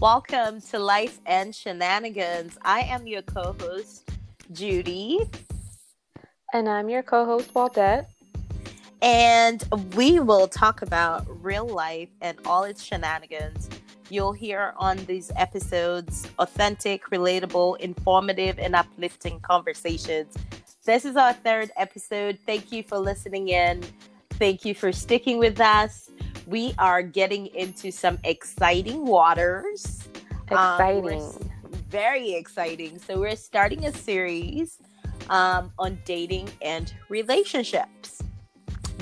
Welcome to Life and Shenanigans. I am your co host, Judy. And I'm your co host, Waldette. And we will talk about real life and all its shenanigans. You'll hear on these episodes authentic, relatable, informative, and uplifting conversations. This is our third episode. Thank you for listening in. Thank you for sticking with us. We are getting into some exciting waters. Um, exciting. Um, very exciting. So, we're starting a series um, on dating and relationships.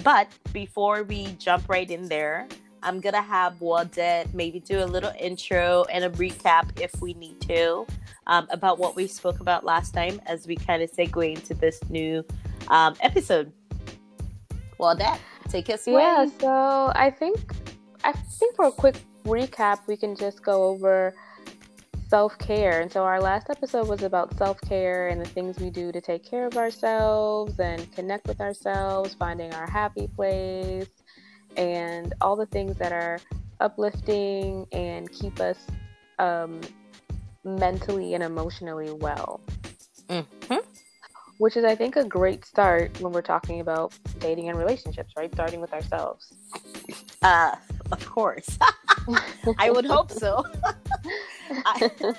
But before we jump right in there, I'm gonna have Waldette maybe do a little intro and a recap if we need to um, about what we spoke about last time as we kind of segue into this new um, episode. Waldette, take us away. Yeah, so I think I think for a quick recap, we can just go over self care. And so our last episode was about self care and the things we do to take care of ourselves and connect with ourselves, finding our happy place, and all the things that are uplifting and keep us um, mentally and emotionally well. Mm-hmm. Which is, I think, a great start when we're talking about dating and relationships, right? Starting with ourselves. Uh, of course. I would hope so. I,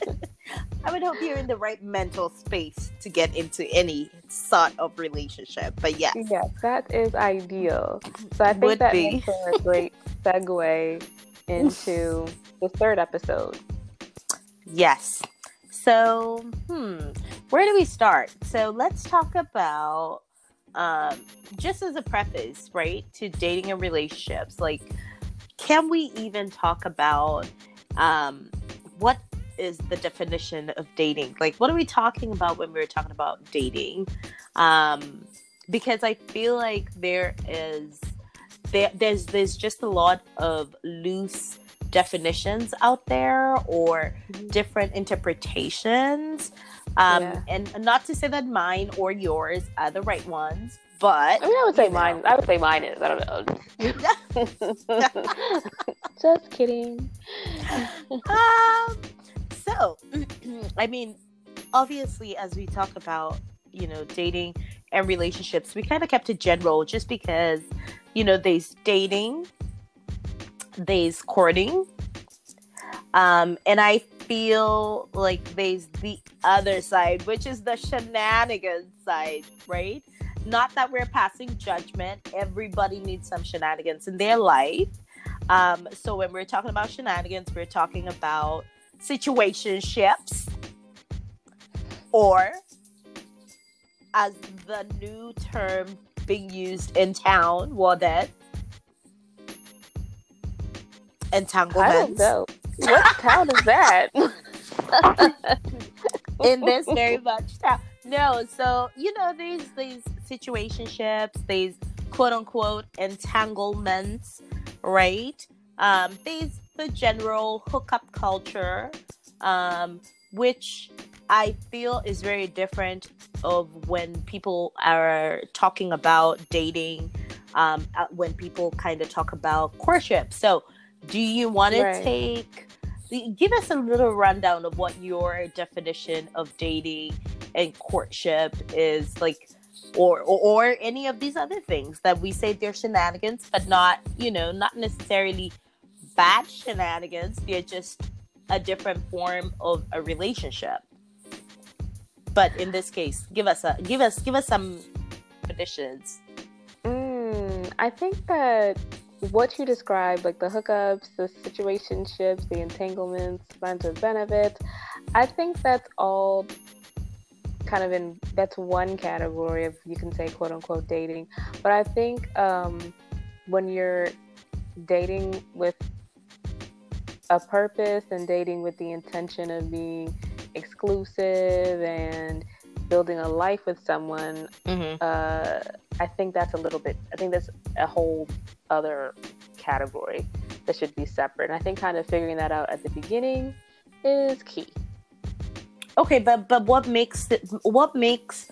I, would hope you're in the right mental space to get into any sort of relationship. But yes. Yes, that is ideal. So I think would that be. makes a great segue into the third episode. Yes. So, hmm, where do we start? So let's talk about um, just as a preface, right, to dating and relationships. Like, can we even talk about um, what is the definition of dating? Like, what are we talking about when we're talking about dating? Um, because I feel like there is there, there's there's just a lot of loose definitions out there or mm-hmm. different interpretations. Um, yeah. And not to say that mine or yours are the right ones, but I mean, I would say mine. Know. I would say mine is. I don't know. Just kidding. um. So, I mean, obviously, as we talk about, you know, dating and relationships, we kind of kept it general, just because, you know, there's dating, there's courting, um, and I feel like there's the other side, which is the shenanigans side, right? Not that we're passing judgment. Everybody needs some shenanigans in their life. Um, so when we're talking about shenanigans, we're talking about situationships, or as the new term being used in town, what that entanglements. I don't know. What town is that? in this very much town. No, so you know these these situationships, these quote unquote entanglements, right? Um, these the general hookup culture, um, which I feel is very different of when people are talking about dating, um, uh, when people kind of talk about courtship. So, do you want to take? Give us a little rundown of what your definition of dating and courtship is like or, or, or any of these other things that we say they're shenanigans, but not you know not necessarily bad shenanigans. They're just a different form of a relationship. But in this case, give us a give us give us some traditions. Mm, I think that what you described, like the hookups, the situationships, the entanglements, friends with benefits, I think that's all kind of in that's one category of you can say quote unquote dating but i think um, when you're dating with a purpose and dating with the intention of being exclusive and building a life with someone mm-hmm. uh, i think that's a little bit i think that's a whole other category that should be separate and i think kind of figuring that out at the beginning is key Okay, but but what makes what makes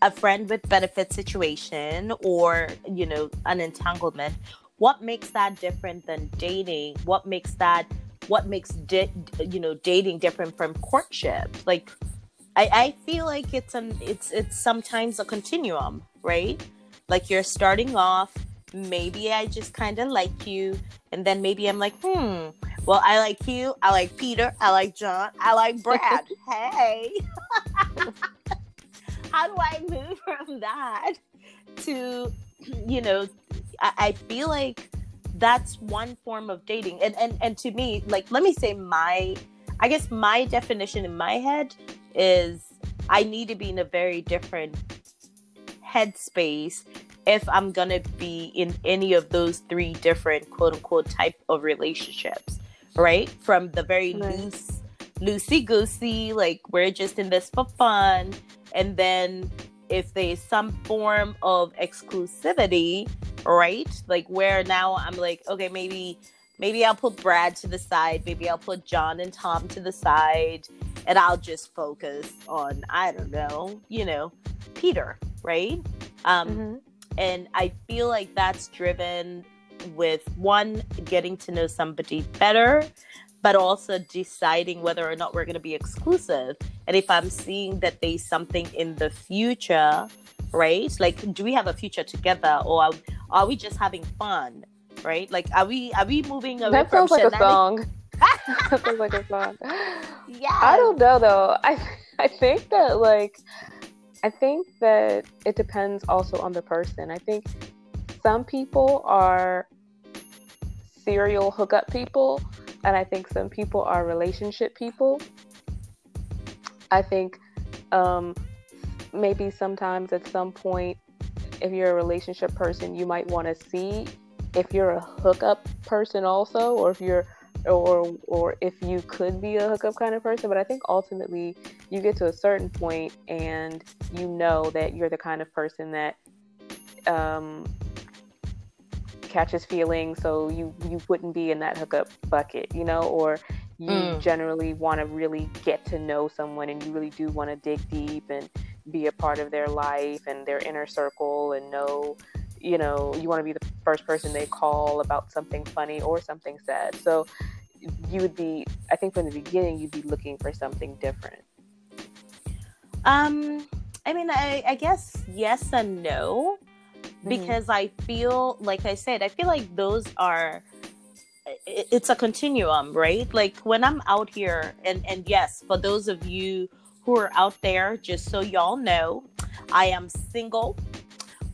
a friend with benefit situation or you know an entanglement? What makes that different than dating? What makes that what makes di- you know dating different from courtship like I, I feel like it's an it's it's sometimes a continuum right like you're starting off maybe i just kind of like you and then maybe i'm like hmm well i like you i like peter i like john i like brad hey. How do i move from that to you know I, I feel like that's one form of dating and and and to me like let me say my i guess my definition in my head is i need to be in a very different headspace if i'm gonna be in any of those three different quote unquote type of relationships right from the very right. loose loosey goosey like we're just in this for fun and then if there's some form of exclusivity right? Like where now I'm like, okay, maybe maybe I'll put Brad to the side, maybe I'll put John and Tom to the side, and I'll just focus on I don't know, you know, Peter, right? Um mm-hmm. And I feel like that's driven with one getting to know somebody better but also deciding whether or not we're going to be exclusive and if i'm seeing that there's something in the future right like do we have a future together or are we just having fun? Right? Like, are we are we moving away that from sounds like a song? that sounds like a song. Yeah. I don't know though. I I think that like I think that it depends also on the person. I think some people are serial hookup people, and I think some people are relationship people. I think um, maybe sometimes at some point if you're a relationship person, you might want to see if you're a hookup person also, or if you're or or if you could be a hookup kind of person. But I think ultimately you get to a certain point and you know that you're the kind of person that um, catches feelings, so you you wouldn't be in that hookup bucket, you know, or you mm. generally want to really get to know someone and you really do want to dig deep and be a part of their life and their inner circle and know you know you want to be the first person they call about something funny or something sad. So you would be i think from the beginning you'd be looking for something different. Um i mean i, I guess yes and no. Mm-hmm. because i feel like i said i feel like those are it's a continuum right? Like when i'm out here and and yes for those of you who are out there, just so y'all know, I am single,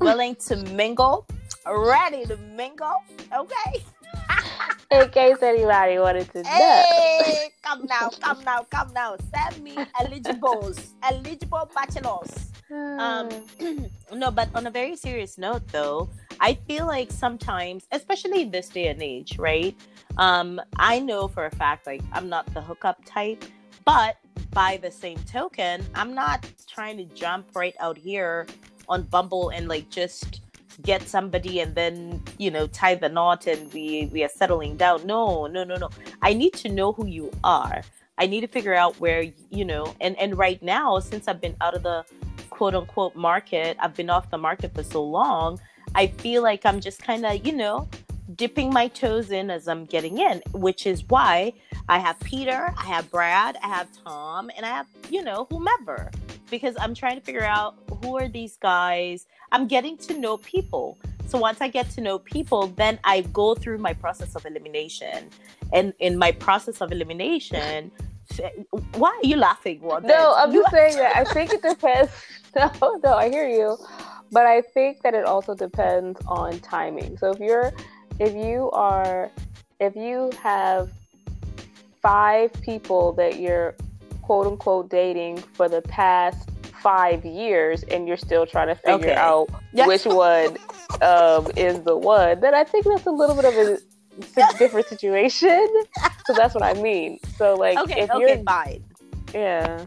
willing to mingle, ready to mingle. Okay. In case anybody wanted to know. Hey, come now, come now, come now. Send me eligibles, eligible bachelors. um, no, but on a very serious note, though, I feel like sometimes, especially in this day and age, right? Um, I know for a fact, like I'm not the hookup type, but by the same token, I'm not trying to jump right out here on Bumble and like just get somebody and then you know tie the knot and we we are settling down. No, no, no, no. I need to know who you are. I need to figure out where you know and and right now since I've been out of the quote unquote market, I've been off the market for so long. I feel like I'm just kind of you know dipping my toes in as I'm getting in, which is why I have Peter, I have Brad, I have Tom, and I have, you know, whomever, because I'm trying to figure out who are these guys. I'm getting to know people. So once I get to know people, then I go through my process of elimination. And in my process of elimination, why are you laughing? No, I'm just saying that I think it depends. No, no, I hear you. But I think that it also depends on timing. So if you're if you are if you have five people that you're quote unquote dating for the past five years and you're still trying to figure okay. out which one um, is the one, then I think that's a little bit of a different situation. so that's what I mean. So like, okay, if okay, you're fine. Yeah.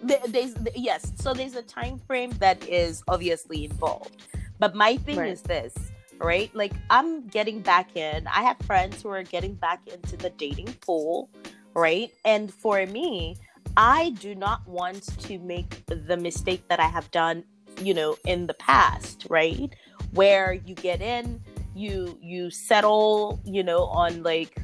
There's yes, so there's a time frame that is obviously involved. But my thing right. is this, right? Like I'm getting back in. I have friends who are getting back into the dating pool, right? And for me, I do not want to make the mistake that I have done, you know, in the past, right? Where you get in, you you settle, you know, on like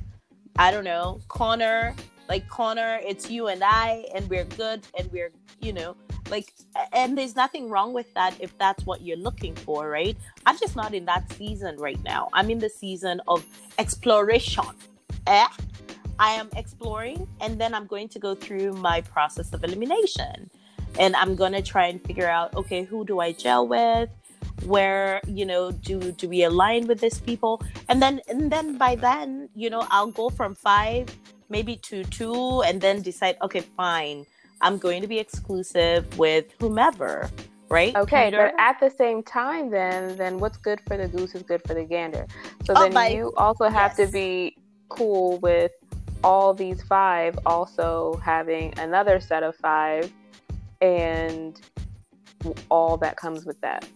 I don't know, corner, like corner, it's you and I, and we're good, and we're, you know, like, and there's nothing wrong with that if that's what you're looking for, right? I'm just not in that season right now. I'm in the season of exploration. Eh? I am exploring, and then I'm going to go through my process of elimination. And I'm going to try and figure out okay, who do I gel with? where you know do do we align with these people and then and then by then you know i'll go from five maybe to two and then decide okay fine i'm going to be exclusive with whomever right okay but at the same time then then what's good for the goose is good for the gander so oh, then by, you also have yes. to be cool with all these five also having another set of five and all that comes with that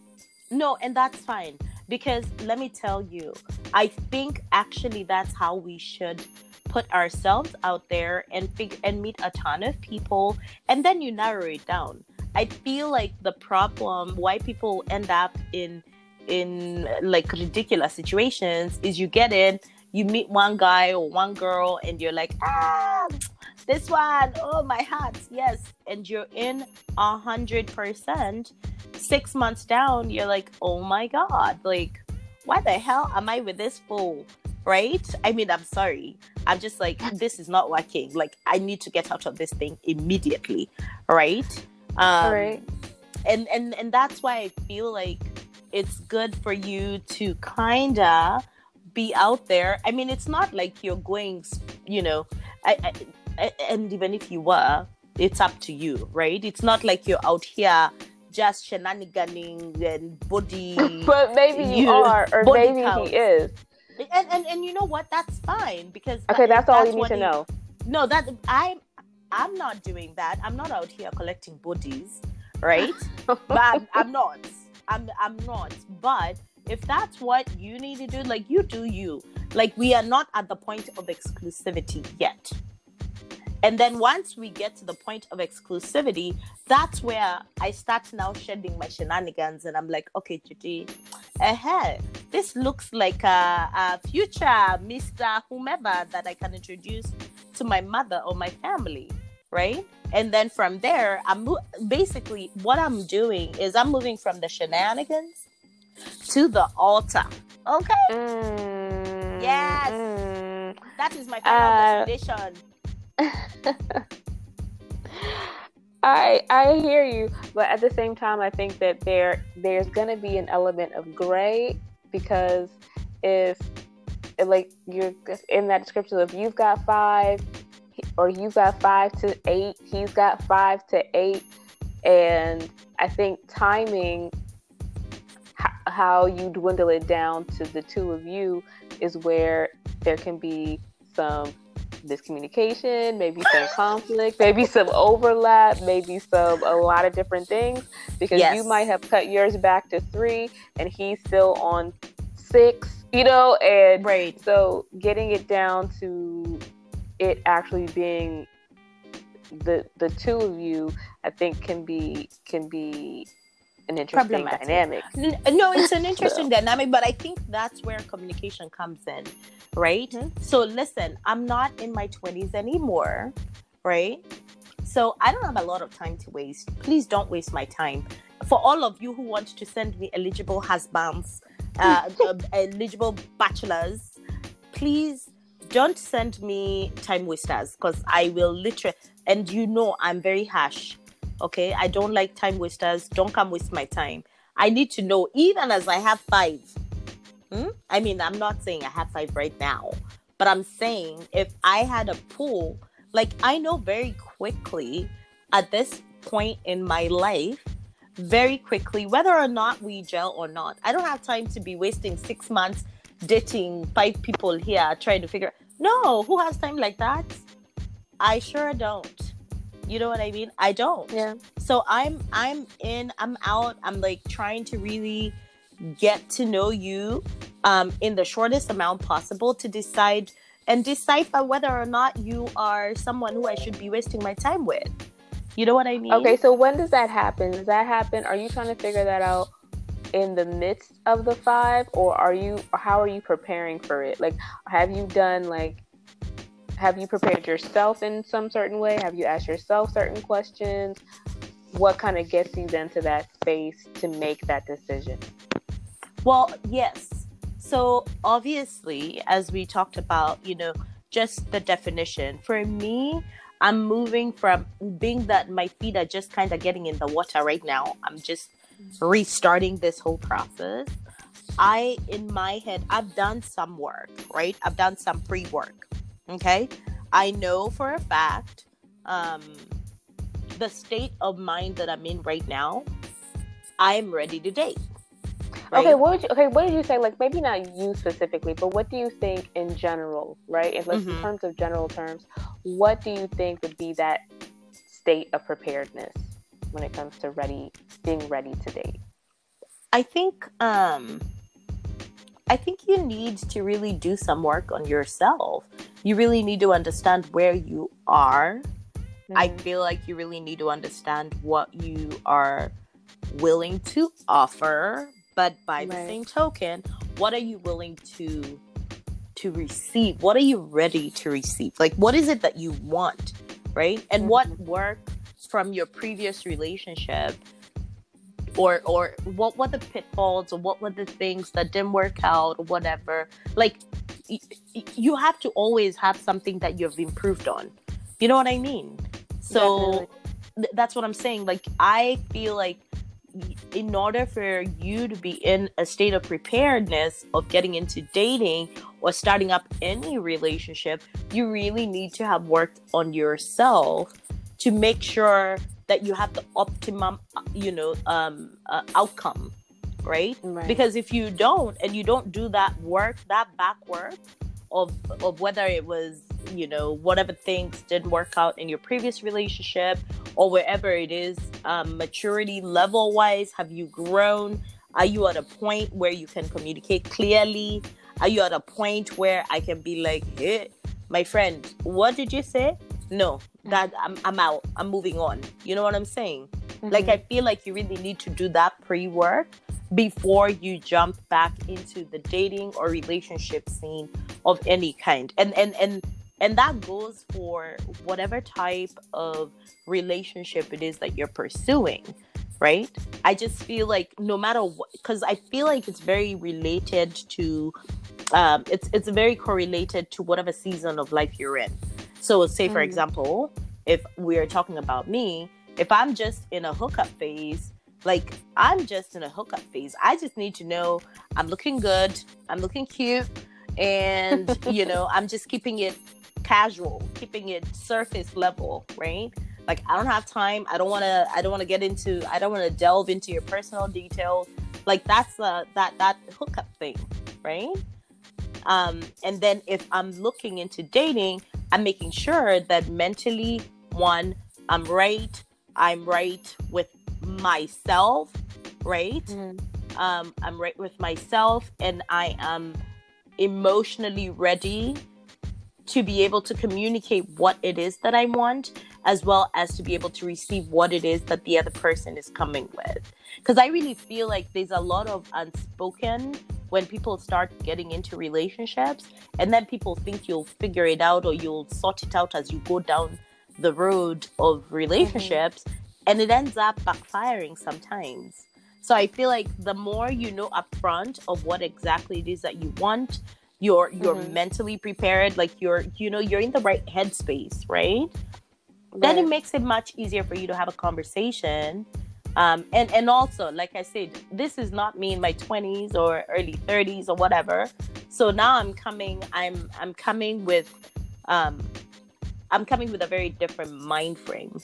no, and that's fine because let me tell you, I think actually that's how we should put ourselves out there and and meet a ton of people and then you narrow it down. I feel like the problem why people end up in in like ridiculous situations is you get in, you meet one guy or one girl and you're like, ah, this one, oh my heart, yes, and you're in a hundred percent. Six months down, you're like, oh my god, like, why the hell am I with this fool? Right? I mean, I'm sorry. I'm just like, this is not working. Like, I need to get out of this thing immediately. Right? Um, right. And and and that's why I feel like it's good for you to kinda be out there. I mean, it's not like you're going, you know, I, I and even if you were, it's up to you, right? It's not like you're out here just shenaniganing and body. but maybe you, you are, or maybe count. he is. And, and and you know what? That's fine because okay, that, that's, that's all you need to know. No, that I'm I'm not doing that. I'm not out here collecting bodies, right? but I'm, I'm not. I'm I'm not. But if that's what you need to do, like you do you. Like we are not at the point of exclusivity yet. And then once we get to the point of exclusivity, that's where I start now shedding my shenanigans. And I'm like, okay, Judy, uh-huh, this looks like a, a future Mr. Whomever that I can introduce to my mother or my family, right? And then from there, I'm basically what I'm doing is I'm moving from the shenanigans to the altar. Okay. Mm, yes. Mm, that is my final uh, destination I I hear you, but at the same time, I think that there there's gonna be an element of gray because if like you're in that description of you've got five or you've got five to eight, he's got five to eight, and I think timing how you dwindle it down to the two of you is where there can be some miscommunication, maybe some conflict, maybe some overlap, maybe some a lot of different things because yes. you might have cut yours back to 3 and he's still on 6, you know, and right. so getting it down to it actually being the the two of you I think can be can be an interesting dynamic. No, it's an interesting so. dynamic, but I think that's where communication comes in, right? Mm-hmm. So listen, I'm not in my 20s anymore, right? So I don't have a lot of time to waste. Please don't waste my time. For all of you who want to send me eligible husbands, uh, uh eligible bachelors, please don't send me time wasters because I will literally, and you know I'm very harsh Okay. I don't like time wasters. Don't come waste my time. I need to know, even as I have five. Hmm? I mean, I'm not saying I have five right now, but I'm saying if I had a pool, like I know very quickly at this point in my life, very quickly, whether or not we gel or not. I don't have time to be wasting six months dating five people here trying to figure. No, who has time like that? I sure don't. You know what I mean? I don't. Yeah. So I'm I'm in, I'm out, I'm like trying to really get to know you um in the shortest amount possible to decide and decipher whether or not you are someone who I should be wasting my time with. You know what I mean? Okay, so when does that happen? Does that happen? Are you trying to figure that out in the midst of the five or are you how are you preparing for it? Like have you done like have you prepared yourself in some certain way? Have you asked yourself certain questions? What kind of gets you then to that space to make that decision? Well, yes. So obviously, as we talked about, you know, just the definition. For me, I'm moving from being that my feet are just kind of getting in the water right now. I'm just restarting this whole process. I, in my head, I've done some work, right? I've done some pre work. Okay. I know for a fact um, the state of mind that I'm in right now, I'm ready to date. Right? Okay, what would you, okay, what did you say? Like maybe not you specifically, but what do you think in general, right? In, like, mm-hmm. in terms of general terms, what do you think would be that state of preparedness when it comes to ready being ready to date? I think um I think you need to really do some work on yourself. You really need to understand where you are. Mm-hmm. I feel like you really need to understand what you are willing to offer, but by right. the same token, what are you willing to to receive? What are you ready to receive? Like what is it that you want, right? And mm-hmm. what work from your previous relationship or or what were the pitfalls or what were the things that didn't work out or whatever. Like y- you have to always have something that you've improved on. You know what i mean? So th- that's what i'm saying. Like i feel like in order for you to be in a state of preparedness of getting into dating or starting up any relationship you really need to have worked on yourself to make sure that you have the optimum you know um, uh, outcome right? right? because if you don't and you don't do that work that back work of of whether it was you know whatever things didn't work out in your previous relationship or wherever it is um, maturity level wise have you grown are you at a point where you can communicate clearly are you at a point where i can be like hey my friend what did you say no that I'm, I'm out i'm moving on. You know what i'm saying? Mm-hmm. like i feel like you really need to do that pre-work before you jump back into the dating or relationship scene of any kind. And and and and that goes for whatever type of relationship it is that you're pursuing right? I just feel like no matter what because i feel like it's very related to um it's it's very correlated to whatever season of life you're in so, say for mm. example, if we're talking about me, if I'm just in a hookup phase, like I'm just in a hookup phase, I just need to know I'm looking good, I'm looking cute, and you know, I'm just keeping it casual, keeping it surface level, right? Like I don't have time. I don't want to. I don't want to get into. I don't want to delve into your personal details. Like that's uh, that that hookup thing, right? Um, and then if I'm looking into dating, I'm making sure that mentally, one, I'm right. I'm right with myself, right? Mm-hmm. Um, I'm right with myself, and I am emotionally ready to be able to communicate what it is that I want, as well as to be able to receive what it is that the other person is coming with. Because I really feel like there's a lot of unspoken when people start getting into relationships and then people think you'll figure it out or you'll sort it out as you go down the road of relationships mm-hmm. and it ends up backfiring sometimes so i feel like the more you know upfront of what exactly it is that you want you're you're mm-hmm. mentally prepared like you're you know you're in the right headspace right? right then it makes it much easier for you to have a conversation um, and and also like i said this is not me in my 20s or early 30s or whatever. So now i'm coming i'm i'm coming with um i'm coming with a very different mind frame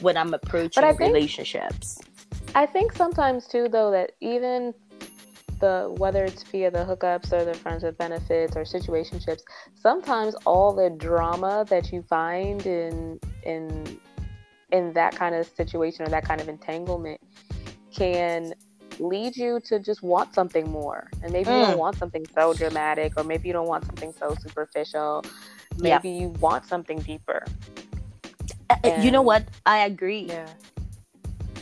when i'm approaching think, relationships. I think sometimes too though that even the whether it's via the hookups or the friends with benefits or situationships sometimes all the drama that you find in in in that kind of situation or that kind of entanglement can lead you to just want something more. And maybe mm. you don't mm. want something so dramatic, or maybe you don't want something so superficial. Maybe you want something deeper. And, uh, you know what? I agree. Yeah.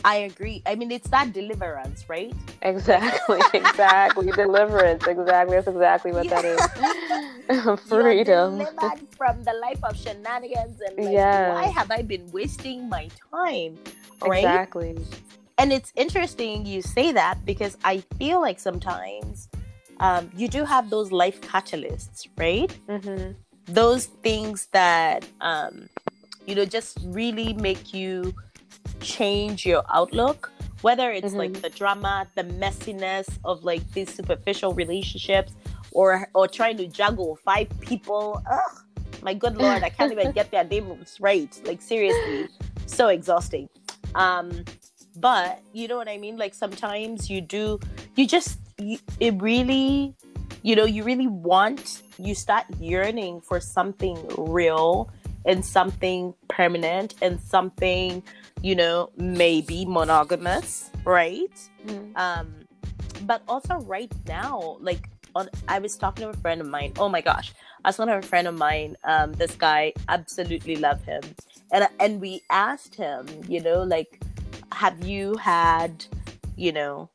I agree. I mean, it's that deliverance, right? Exactly, exactly. deliverance, exactly. That's exactly what yeah. that is. freedom. Delivered from the life of shenanigans and like, Yes. why have I been wasting my time? Right? Exactly. And it's interesting you say that because I feel like sometimes um, you do have those life catalysts, right? hmm Those things that um, you know just really make you change your outlook. Whether it's like Mhm. the drama, the messiness of like these superficial relationships, or or trying to juggle five people. Ugh, my good lord, I can't even get their names right. Like seriously, so exhausting. Um, but you know what I mean. Like sometimes you do, you just you, it really, you know, you really want. You start yearning for something real and something permanent and something, you know, maybe monogamous, right? Mhm. um but also right now like on i was talking to a friend of mine oh my gosh i was talking to a friend of mine um this guy absolutely love him and and we asked him you know like have you had you know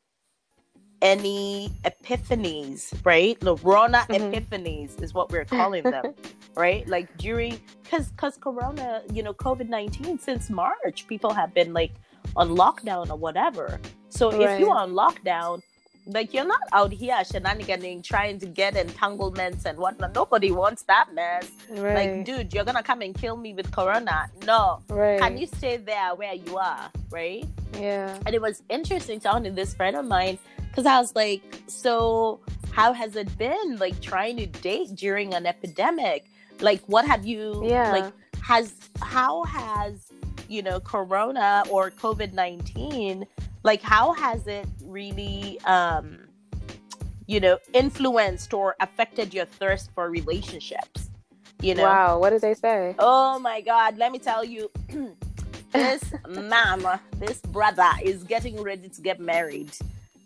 any epiphanies right? The rona Mhm. epiphanies is what we're calling them right? Like during because because corona you know covid-19 since march people have been like on lockdown or whatever. So if you're on lockdown like you're not out here shenaniganing trying to get entanglements and whatnot. Nobody wants that mess. Right. like dude you're gonna come and kill me with corona. No. Right. can you stay there where you are right? Yeah. and it was interesting talking to this friend of mine because I was like, so how has it been like trying to date during an epidemic? Like, what have you, Yeah. like, has, how has, you know, Corona or COVID 19, like, how has it really, um, you know, influenced or affected your thirst for relationships? You know? Wow. What did they say? Oh my God, let me tell you, this man, this brother is getting ready to get married.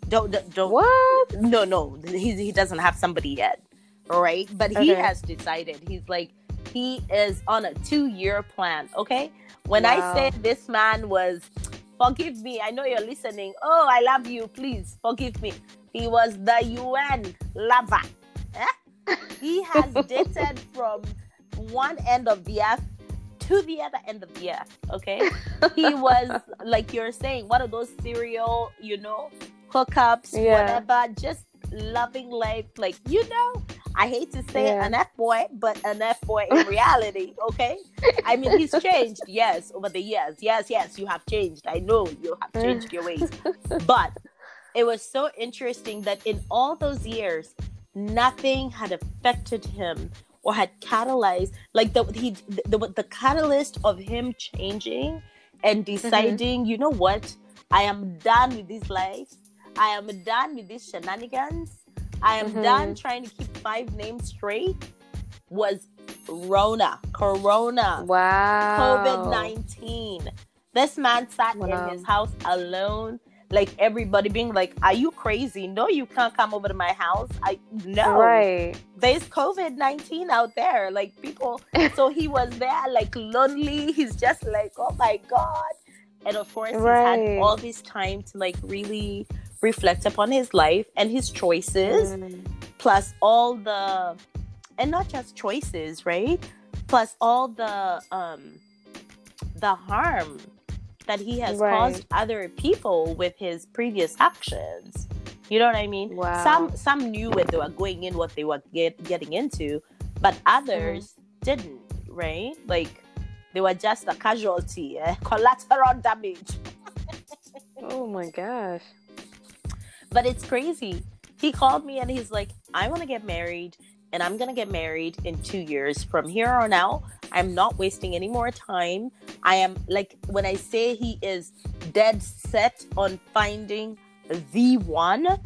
Don't, don't, don't What? no, no, he, he doesn't have somebody yet, right? But he Okay. has decided. He's like, he is on a two year plan, okay? When I Wow. said this man was, forgive me, I know you're listening. Oh, I love you, please forgive me. He was the UN lover. Eh? He has dated from one end of the earth to the other end of the earth, okay? he was like you're saying one of those serial you know hookups Yeah. whatever just loving life. Like you know i hate to say Yeah. an f-boy but an f-boy in reality okay? I mean he's changed yes over the years. Yes yes you have changed. I know you have changed your ways. But it was so interesting that in all those years nothing had affected him or had catalyzed like the he the, the, the catalyst of him changing and mm-hmm. deciding you know what? I am done with this life i am done with these shenanigans i am Mhm. done trying to keep five names straight was rona corona Wow. COVID 19. This man sat Wow. in his house alone, like everybody being like, Are you crazy? No, you can't come over to my house. I no, Right. there's COVID 19 out there. Like people, so he was there, like lonely. He's just like, Oh my God. And of course, he's had all this time to like really reflect upon his life and his choices Mm. plus all the and not just choices right plus all the um the harm that he has Right. caused other people with his previous actions you know what i mean Wow. some some knew when they were going in what they were get, getting into but others Mm-hmm. didn't right like they were just a casualty eh? collateral damage Oh my gosh. But it's crazy. He called me and he's like, I want to get married and I'm going to get married in two years. From here on out, I'm not wasting any more time. I am like, when I say he is dead set on finding the one, uh,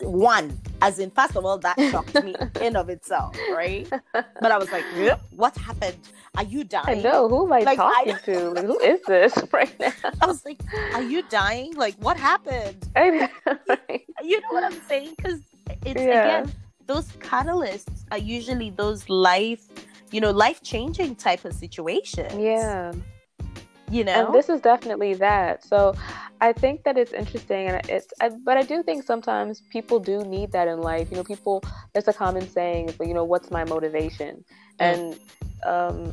one, as in, first of all, that shocked me in of itself, right? But I was like, "Yep, what happened? Are you dying? I know. Who am I Like, I- talking to? Like, who is this right now? I was like, are you dying? Like, what happened? I know, right? you know what I'm saying? Because it's Yeah. again, those catalysts are usually those life, you know, life changing type of situations. Yeah. You know? And this is definitely that. So I think that it's interesting and it's I, but I do think sometimes people do need that in life. You know, people there's a common saying, but you know, what's my motivation? And um,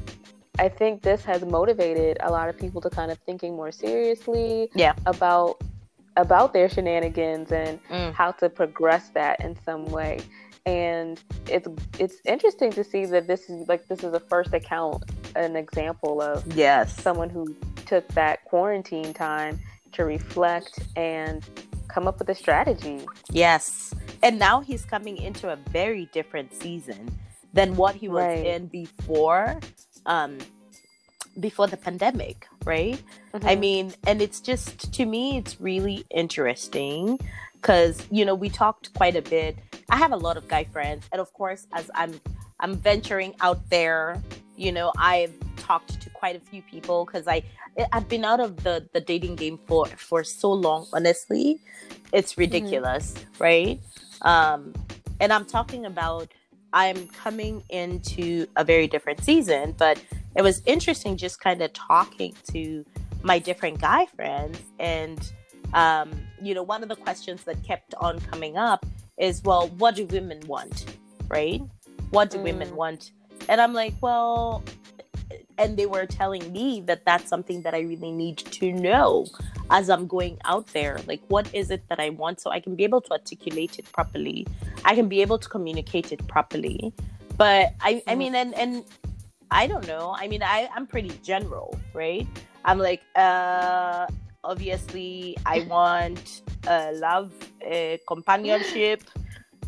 I think this has motivated a lot of people to kind of thinking more seriously yeah. about about their shenanigans and Mm. how to progress that in some way. And it's it's interesting to see that this is like this is the first account, an example of Yes. someone who took that quarantine time to reflect and come up with a strategy. Yes. And now he's coming into a very different season than what he was Right. in before um before the pandemic, right? I Mhm. mean, and it's just to me it's really interesting cuz you know, we talked quite a bit. I have a lot of guy friends and of course as I'm I'm venturing out there, you know, I've talked to quite a few people cuz I I've been out of the the dating game for for so long, honestly. It's ridiculous, right? Um and I'm talking about I'm coming into a very different season, but it was interesting just kind of talking to my different guy friends and um, you know one of the questions that kept on coming up is well what do women want right? What do women Mm. want? And i'm like well and they were telling me that that's something that i really need to know as i'm going out there. Like what is it that i want so i can be able to articulate it properly? I can be able to communicate it properly. But i i Mhm. mean and and i don't know. I mean i i'm pretty general right? I'm like uh obviously i want uh love uh, companionship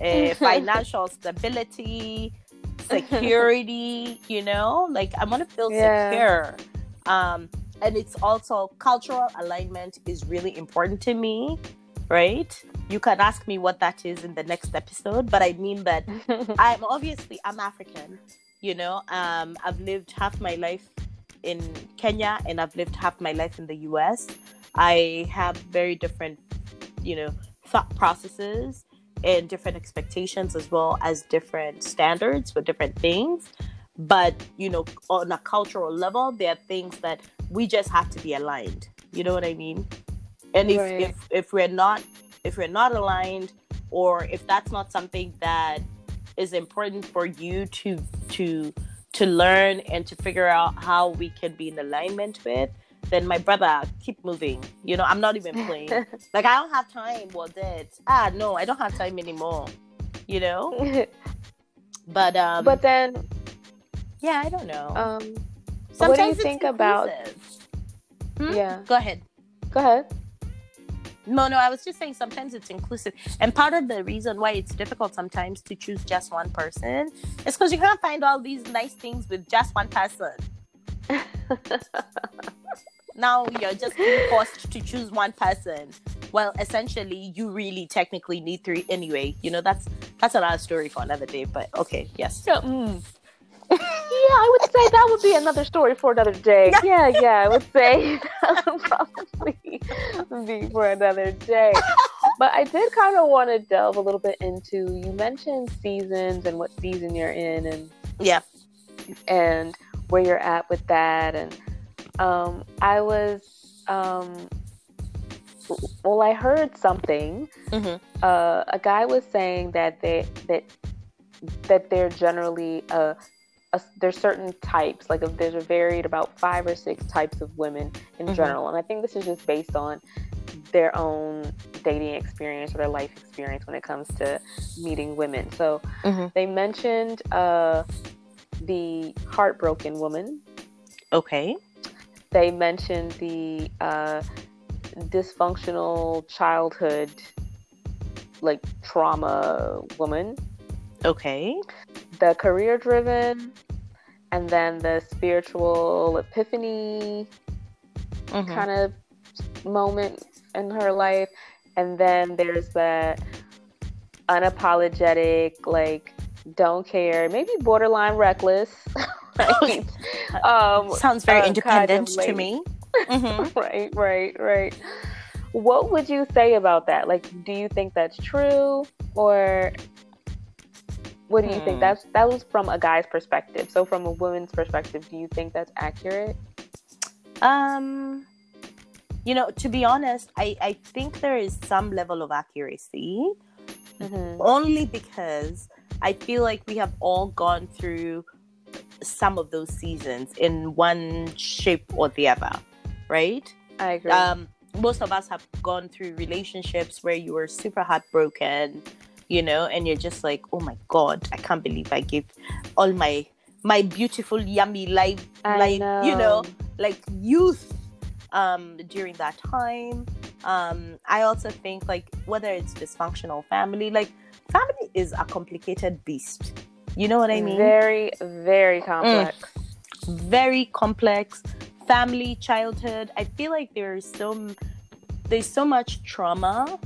uh, financial stability security you know? Like i want to feel Yeah. secure. Um and it's also cultural alignment is really important to me right? You can ask me what that is in the next episode but i mean that i'm obviously i'm african you know? Um i've lived half my life in kenya and i've lived half my life in the us i have very different you know thought processes and different expectations as well as different standards for different things. But you know on a cultural level there are things that we just have to be aligned. You know what i mean? And if Right. if, if we're not if we're not aligned or if that's not something that is important for you to to to learn and to figure out how we can be in alignment with then my brother keep moving you know i'm not even playing like i don't have time well that ah no i don't have time anymore you know but um but then, yeah i don't know um, what do you Sometimes it's think about- Hmm? yeah, go ahead go ahead. No, no, I was just saying sometimes it's inclusive. And part of the reason why it's difficult sometimes to choose just one person is because you can't find all these nice things with just one person. Now you're just being forced to choose one person. Well, essentially, you really technically need three anyway. You know, that's that's another story for another day. But okay, yes. So, mm. yeah, I would say that would be another story for another day. Yeah, yeah, I would say that would probably be for another day. But I did kind of want to delve a little bit into. You mentioned seasons and what season you're in, and Yeah. and where you're at with that. And um, I was, um, well, I heard something. Mhm. Uh, a guy was saying that they that that they're generally uh, a, there's certain types. Like if there's a varied about five or six types of women in Mhm. general, and I think this is just based on their own dating experience or their life experience when it comes to meeting women. So Mhm. they mentioned uh, the heartbroken woman. Okay. They mentioned the uh, dysfunctional childhood, like trauma woman, Okay. the career driven, and then the spiritual epiphany Mhm. kind of moment in her life. And then there's that unapologetic, like, don't care, maybe borderline reckless. right? um, Sounds very uh, kind of independent to me. Mhm. right, right, right. What would you say about that? Like, do you think that's true, or what do you Hmm. think? That's that was from a guy's perspective. So, from a woman's perspective, do you think that's accurate? Um, you know, to be honest, I I think there is some level of accuracy Mm-hmm. only because I feel like we have all gone through some of those seasons in one shape or the other, right? I agree. Um, most of us have gone through relationships where you were super heartbroken, you know, and you're just like, oh my god, I can't believe I gave all my my beautiful, yummy life, like know. you know, like youth um, during that time. Um, I also think like whether it's dysfunctional family, like family is a complicated beast. You know what I mean? Very, very complex. Mm. Very complex. Family, childhood. I feel like there's so there's so much trauma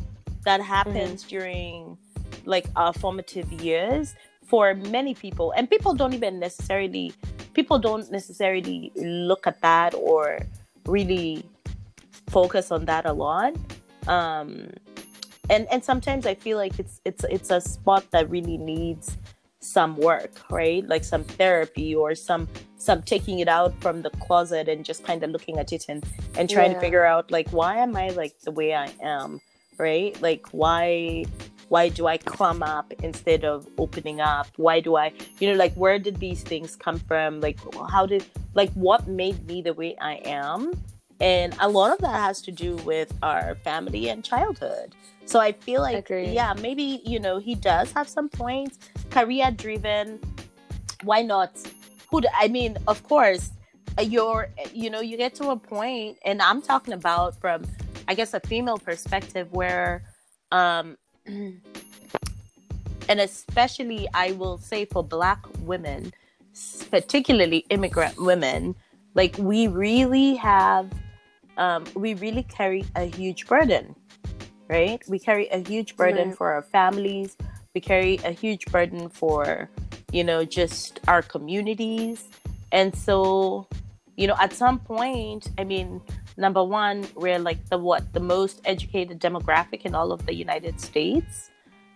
that happens mm-hmm. during like our formative years for many people and people don't even necessarily people don't necessarily look at that or really focus on that a lot um and and sometimes i feel like it's it's it's a spot that really needs some work right? Like some therapy or some some taking it out from the closet and just kind of looking at it and and trying yeah. to figure out like why am i like the way i am right? Like why why do i clam up instead of opening up? Why do i you know like where did these things come from? Like how did like what made me the way i am? And a lot of that has to do with our family and childhood so i feel like Agreed. yeah maybe you know he does have some points career driven why not? Who i mean of course uh, you're you know you get to a point and i'm talking about from i guess a female perspective where um and especially i will say for black women particularly immigrant women like we really have um, we really carry a huge burden, right? We carry a huge burden right. for our families. We carry a huge burden for, you know, just our communities. And so, you know, at some point, I mean, number one, we're like the what, the most educated demographic in all of the United States,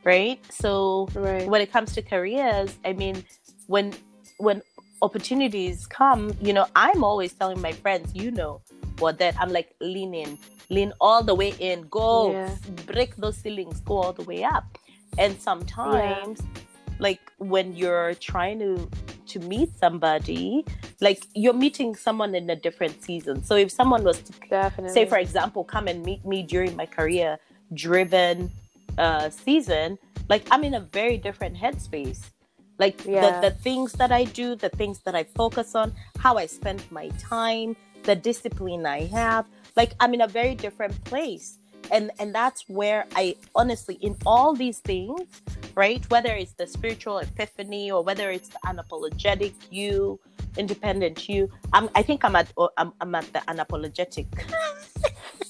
right? So right. when it comes to careers, I mean, when when opportunities come, you know, I'm always telling my friends, you know, what that I'm like lean in, lean all the way in, go yeah. break those ceilings, go all the way up. And sometimes, yeah. like when you're trying to to meet somebody, like you're meeting someone in a different season. So if someone was to Definitely. say, for example, come and meet me during my career driven uh, season, like I'm in a very different headspace like yeah. the, the things that i do the things that i focus on how i spend my time the discipline i have like i'm in a very different place and and that's where i honestly in all these things right whether it's the spiritual epiphany or whether it's the unapologetic you independent you i'm i think i'm at i'm, I'm at the unapologetic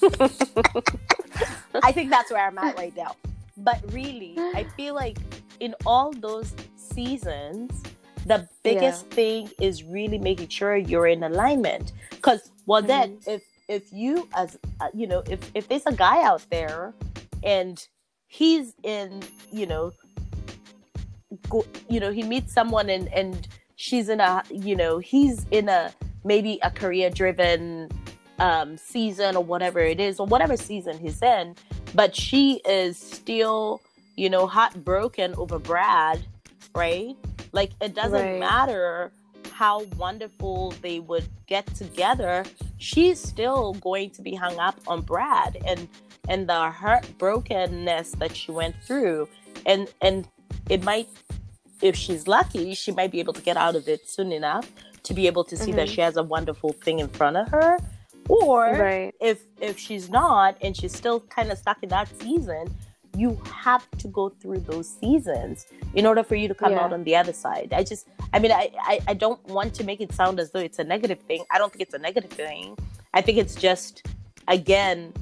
i think that's where i'm at right now but really i feel like in all those seasons, the biggest yeah. thing is really making sure you're in alignment. Because well, mm-hmm. then if if you as uh, you know if if there's a guy out there and he's in you know go, you know he meets someone and and she's in a you know he's in a maybe a career driven um season or whatever it is or whatever season he's in but she is still you know heartbroken over brad right? Like it doesn't right. matter how wonderful they would get together. She's still going to be hung up on Brad and and the heartbrokenness that she went through. And and it might if she's lucky, she might be able to get out of it soon enough to be able to see mm-hmm. that she has a wonderful thing in front of her. Or right. if if she's not and she's still kind of stuck in that season, you have to go through those seasons in order for you to come yeah. out on the other side. I just, I mean, I, I, I don't want to make it sound as though it's a negative thing. I don't think it's a negative thing. I think it's just, again,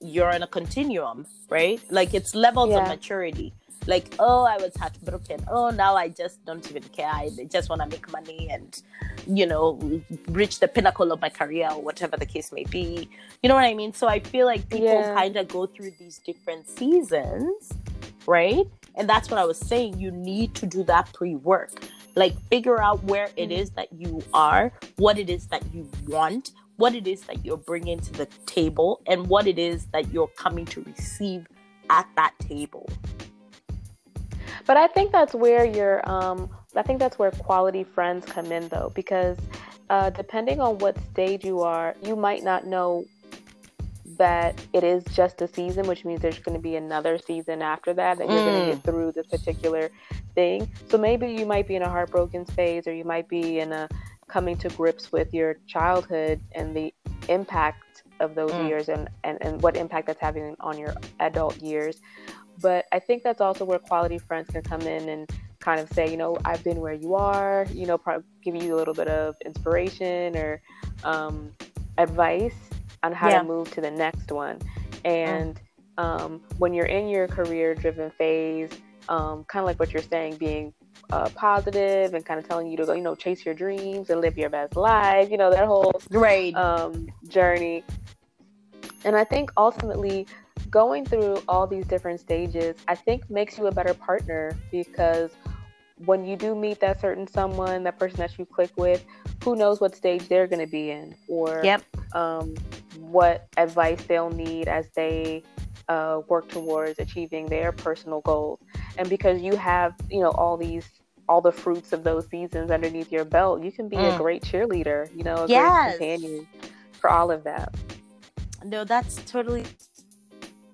you're in a continuum, right? Like it's levels yeah. of maturity like oh i was heartbroken. Oh now i just don't even care. I just want to make money and you know reach the pinnacle of my career or whatever the case may be. You know what i mean? So i feel like people yeah. kind of go through these different seasons right? And that's what i was saying. You need to do that pre-work. Like figure out where it mm-hmm. that you are what it is that you want what it is that you're bringing to the table and what it is that you're coming to receive at that table But I think that's where your um I think that's where quality friends come in though because uh, depending on what stage you are, you might not know that it is just a season, which means there's going to be another season after that, that you're mm. going to get through this particular thing. So maybe you might be in a heartbroken phase, or you might be in a coming to grips with your childhood and the impact of those mm. years and, and, and what impact that's having on your adult years. But I think that's also where quality friends can come in and kind of say, you know, I've been where you are, you know, giving you a little bit of inspiration or um, advice on how yeah. to move to the next one. And mm. um, when you're in your career driven phase, um, kind of like what you're saying, being uh, positive and kind of telling you to go, you know, chase your dreams and live your best life, you know, that whole right. um, journey. And I think ultimately, going through all these different stages, I think makes you a better partner because when you do meet that certain someone, that person that you click with, who knows what stage they're going to be in or yep. um, what advice they'll need as they uh, work towards achieving their personal goals. And because you have, you know, all these all the fruits of those seasons underneath your belt, you can be mm. a great cheerleader, you know, a yes. great companion for all of that. No, that's totally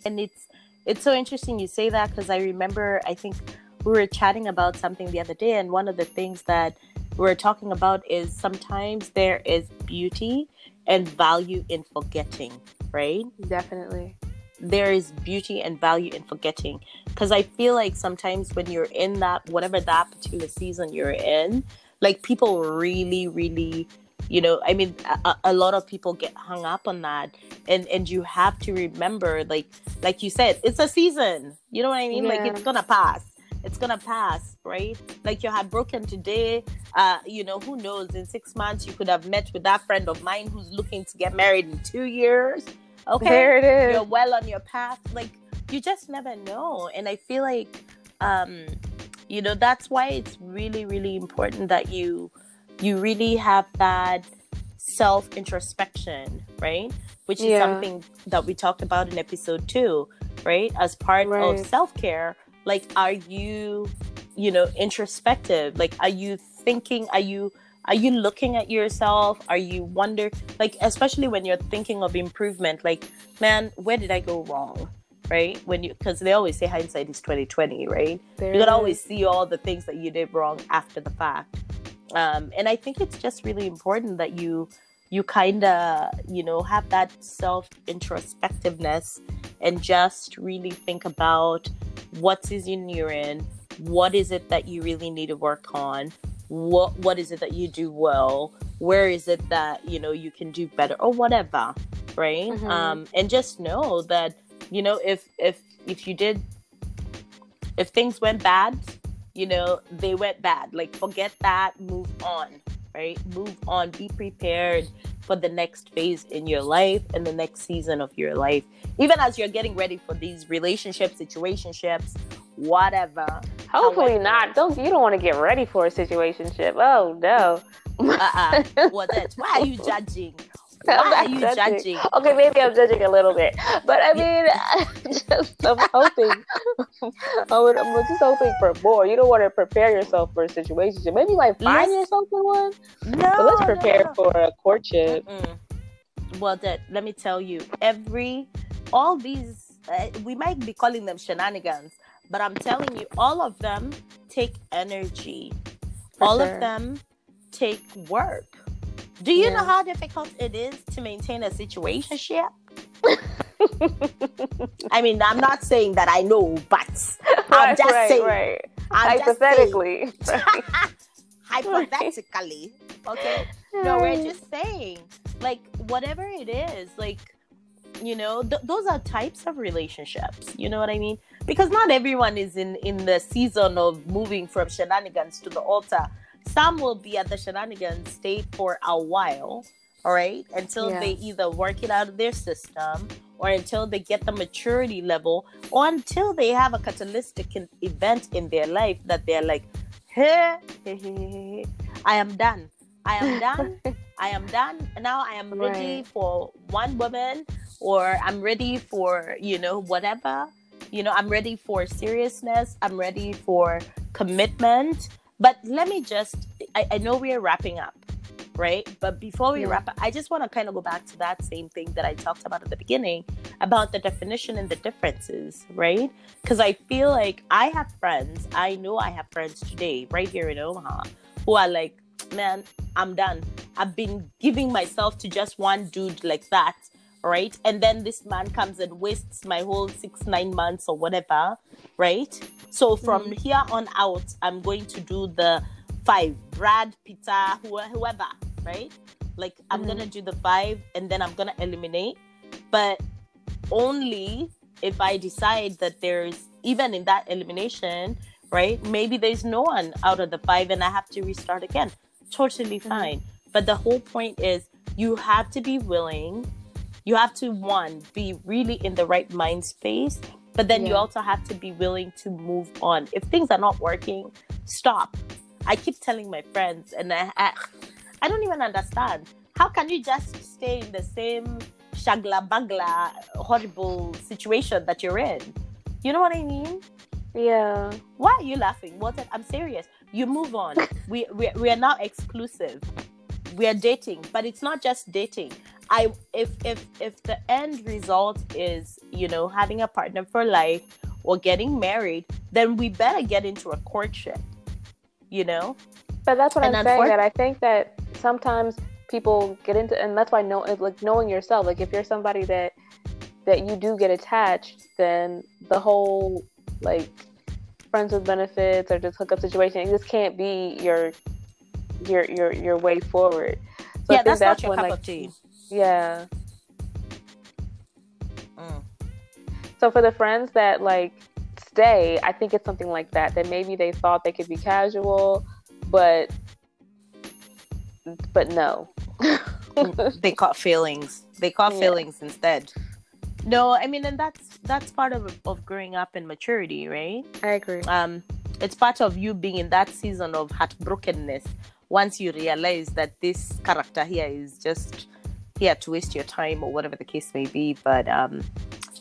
and it's it's so interesting you say that because I remember I think we were chatting about something the other day, and one of the things that we are talking about is sometimes there is beauty and value in forgetting, right? Definitely. There is beauty and value in forgetting. Because I feel like sometimes when you're in that, whatever that particular season you're in, like people really, really you know i mean a, a, lot of people get hung up on that. And and you have to remember like like you said it's a season. You know what i mean? Yeah. like it's gonna pass. It's gonna pass right? Like you had broken today uh you know who knows? In six months you could have met with that friend of mine who's looking to get married in two years. Okay? There it is. You're well on your path. Like you just never know. And i feel like um you know that's why it's really really important that you you really have that self introspection right? Which is yeah. something that we talked about in episode two right? As part right. of self-care like are you you know introspective? Like are you thinking are you are you looking at yourself? Are you wonder like especially when you're thinking of improvement like man where did i go wrong right? When you because they always say hindsight is 2020 right? There you can always see all the things that you did wrong after the fact um, and i think it's just really important that you you kind of you know have that self introspectiveness and just really think about what you're in, what is it that you really need to work on, what what is it that you do well, where is it that you know you can do better or whatever, right? Mm-hmm. Um, and just know that you know if if if you did if things went bad, you know they went bad. Like forget that, move on, right? Move on, be prepared for the next phase in your life and the next season of your life. Even as you're getting ready for these relationships, situationships, whatever. Hopefully However, not. Don't you don't want to get ready for a situationship. Oh no. uh-uh. Well, that's why are you judging? Why are you judging? judging? Okay, maybe I'm judging a little bit, but I mean, I'm just I'm hoping. I'm just hoping for more. You don't want to prepare yourself for a situation. Maybe like find let's, yourself one. No, but let's prepare no. for a courtship. Mm-mm. Well, that let me tell you, every all these uh, we might be calling them shenanigans, but I'm telling you, all of them take energy. For all sure. of them take work do you yeah. know how difficult it is to maintain a situationship? I mean, I'm not saying that I know, but I'm just right, saying. Right. I'm Hypothetically. Saying, hypothetically. Okay. No, we're just saying, like, whatever it is, like, you know, th- those are types of relationships. You know what I mean? Because not everyone is in in the season of moving from shenanigans to the altar some will be at the shenanigans state for a while, all right, until they either work it out of their system or until they get the maturity level or until they have a catalytic event in their life that they're like, hey, hey, hey, I am done. I am done. I am done. Now I am ready right. for one woman or I'm ready for, you know, whatever. You know, I'm ready for seriousness. I'm ready for commitment. But let me just, I, I know we are wrapping up, right? But before we Yeah. wrap up, I just want to kind of go back to that same thing that I talked about at the beginning about the definition and the differences, right? Because I feel like I have friends, I know I have friends today, right here in Omaha, who are like, man, I'm done. I've been giving myself to just one dude like that, right? And then this man comes and wastes my whole six, nine months or whatever, right? So from Mhm. here on out, I'm going to do the five Brad, Peter, who- whoever, right? Like I'm Mhm. gonna do the five and then I'm gonna eliminate, but only if I decide that there's even in that elimination, right? Maybe there's no one out of the five and I have to restart again. Totally Mhm. fine. But the whole point is you have to be willing. You have to one be really in the right mind space, but then you also have to be willing to move on. If things are not working, stop. I keep telling my friends, and I, I, I don't even understand. How can you just stay in the same shagla bagla horrible situation that you're in? You know what I mean? Yeah. Why are you laughing? What? I'm serious. You move on. we, we we are now exclusive. We are dating, but it's not just dating. I if if if the end result is you know having a partner for life or getting married, then we better get into a courtship. You know? But that's what And I'm saying. That I think that sometimes people get into, and that's why know, like knowing yourself. Like if you're somebody that that you do get attached, then the whole like friends with benefits or just hookup situation, this can't be your your your your way forward. So I yeah, think that's, not your when cup like of tea. Yeah. Mm. So for the friends that like stay, I think it's something like that. That maybe they thought they could be casual, but but no. they caught feelings. They caught Yeah. feelings instead. No, I mean, and that's that's part of of growing up and maturity, right? I agree. um it's part of you being in that season of heartbrokenness once you realize that this character here is just here to waste your time or whatever the case may be but um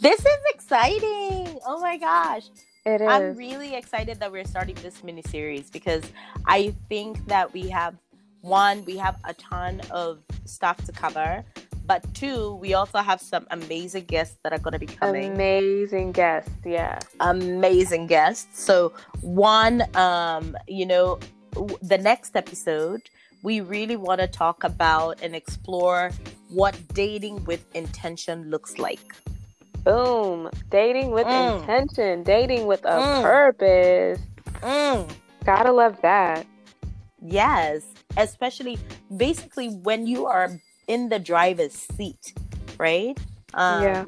this is exciting oh my gosh It is. i'm really excited that we're starting this mini series because i think that we have one we have a ton of stuff to cover but two we also have some amazing guests that are going to be coming Amazing guests Yeah. amazing guests. So one, um, you know, the next episode, we really want to talk about and explore what dating with intention looks like. Boom. Dating with Mm. intention. Dating with a Mm. purpose. Mm, Gotta love that. yes, especially basically when you are in the driver's seat, right? Um, Yeah.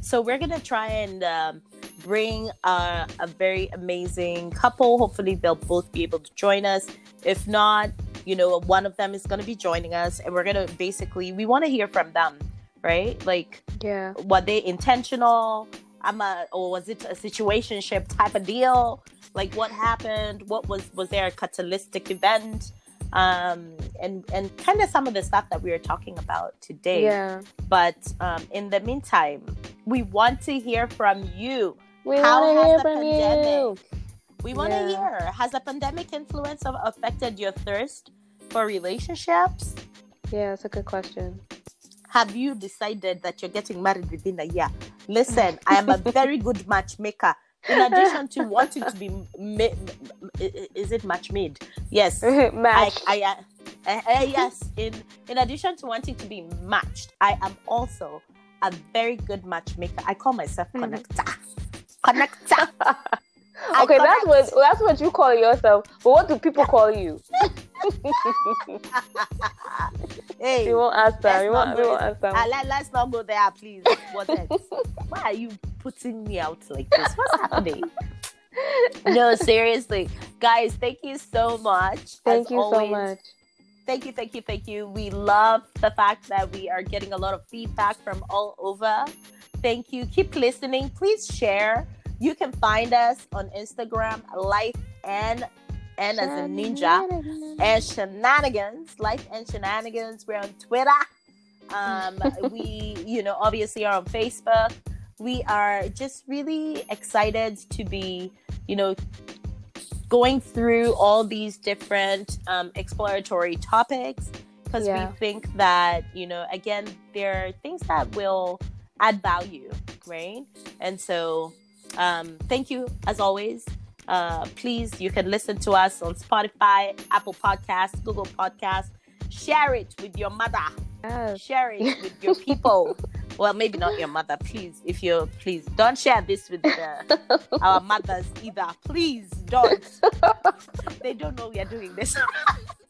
So we're gonna try and um, bring uh, a very amazing couple. Hopefully, they'll both be able to join us. If not, you know, one of them is gonna be joining us, and we're gonna basically we want to hear from them, right? Like, Yeah. were they intentional? I'm a, or was it a situationship type of deal? Like, what happened? What was was there a catalytic event? Um, and and kind of some of the stuff that we are talking about today. Yeah. But um, in the meantime, we want to hear from you. We How want to has hear the from you. We want to Yeah. hear has the pandemic influence of affected your thirst for relationships? Yeah, it's a good question. Have you decided that you're getting married within a year? Listen, I am a very good matchmaker. In addition to wanting to be, ma- is it match made? Yes, Match. I, uh, uh, uh, yes. In in addition to wanting to be matched, I am also a very good matchmaker. I call myself connector. Connector. I okay, that's what that's what you call yourself. But what do people call you? hey, we won't ask them. We won't, we won't ask them. uh, let, let's not go there, please. What else? Why are you putting me out like this? What's happening? no, seriously, guys. Thank you so much. Thank As you so much. Thank you, thank you, thank you. We love the fact that we are getting a lot of feedback from all over. Thank you. Keep listening. Please share. You can find us on Instagram, Life and and as a ninja and shenanigans, Life and shenanigans. We're on Twitter. Um, we, you know, obviously are on Facebook. we are just really excited to be, you know, going through all these different um, exploratory topics because Yeah. we think that, you know, again, there are things that will add value, right? And so, um, thank you as always. Uh, please, you can listen to us on Spotify, Apple Podcasts, Google Podcasts. Share it with your mother Yes. share it with your people. well, maybe not your mother, please. If you please don't share this with uh, our mothers either. Please don't. they don't know we are doing this.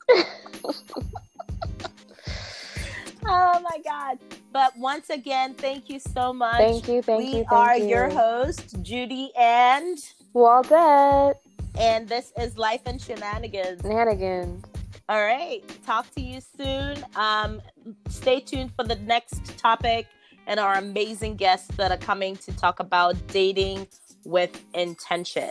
oh my god! But once again, thank you so much. Thank you, thank we you, thank are you. your host, Judy, and Waldet. and this is Life and Shenanigans. Shenanigans. All right. Talk to you soon. Um, stay tuned for the next topic and our amazing guests that are coming to talk about dating with intention.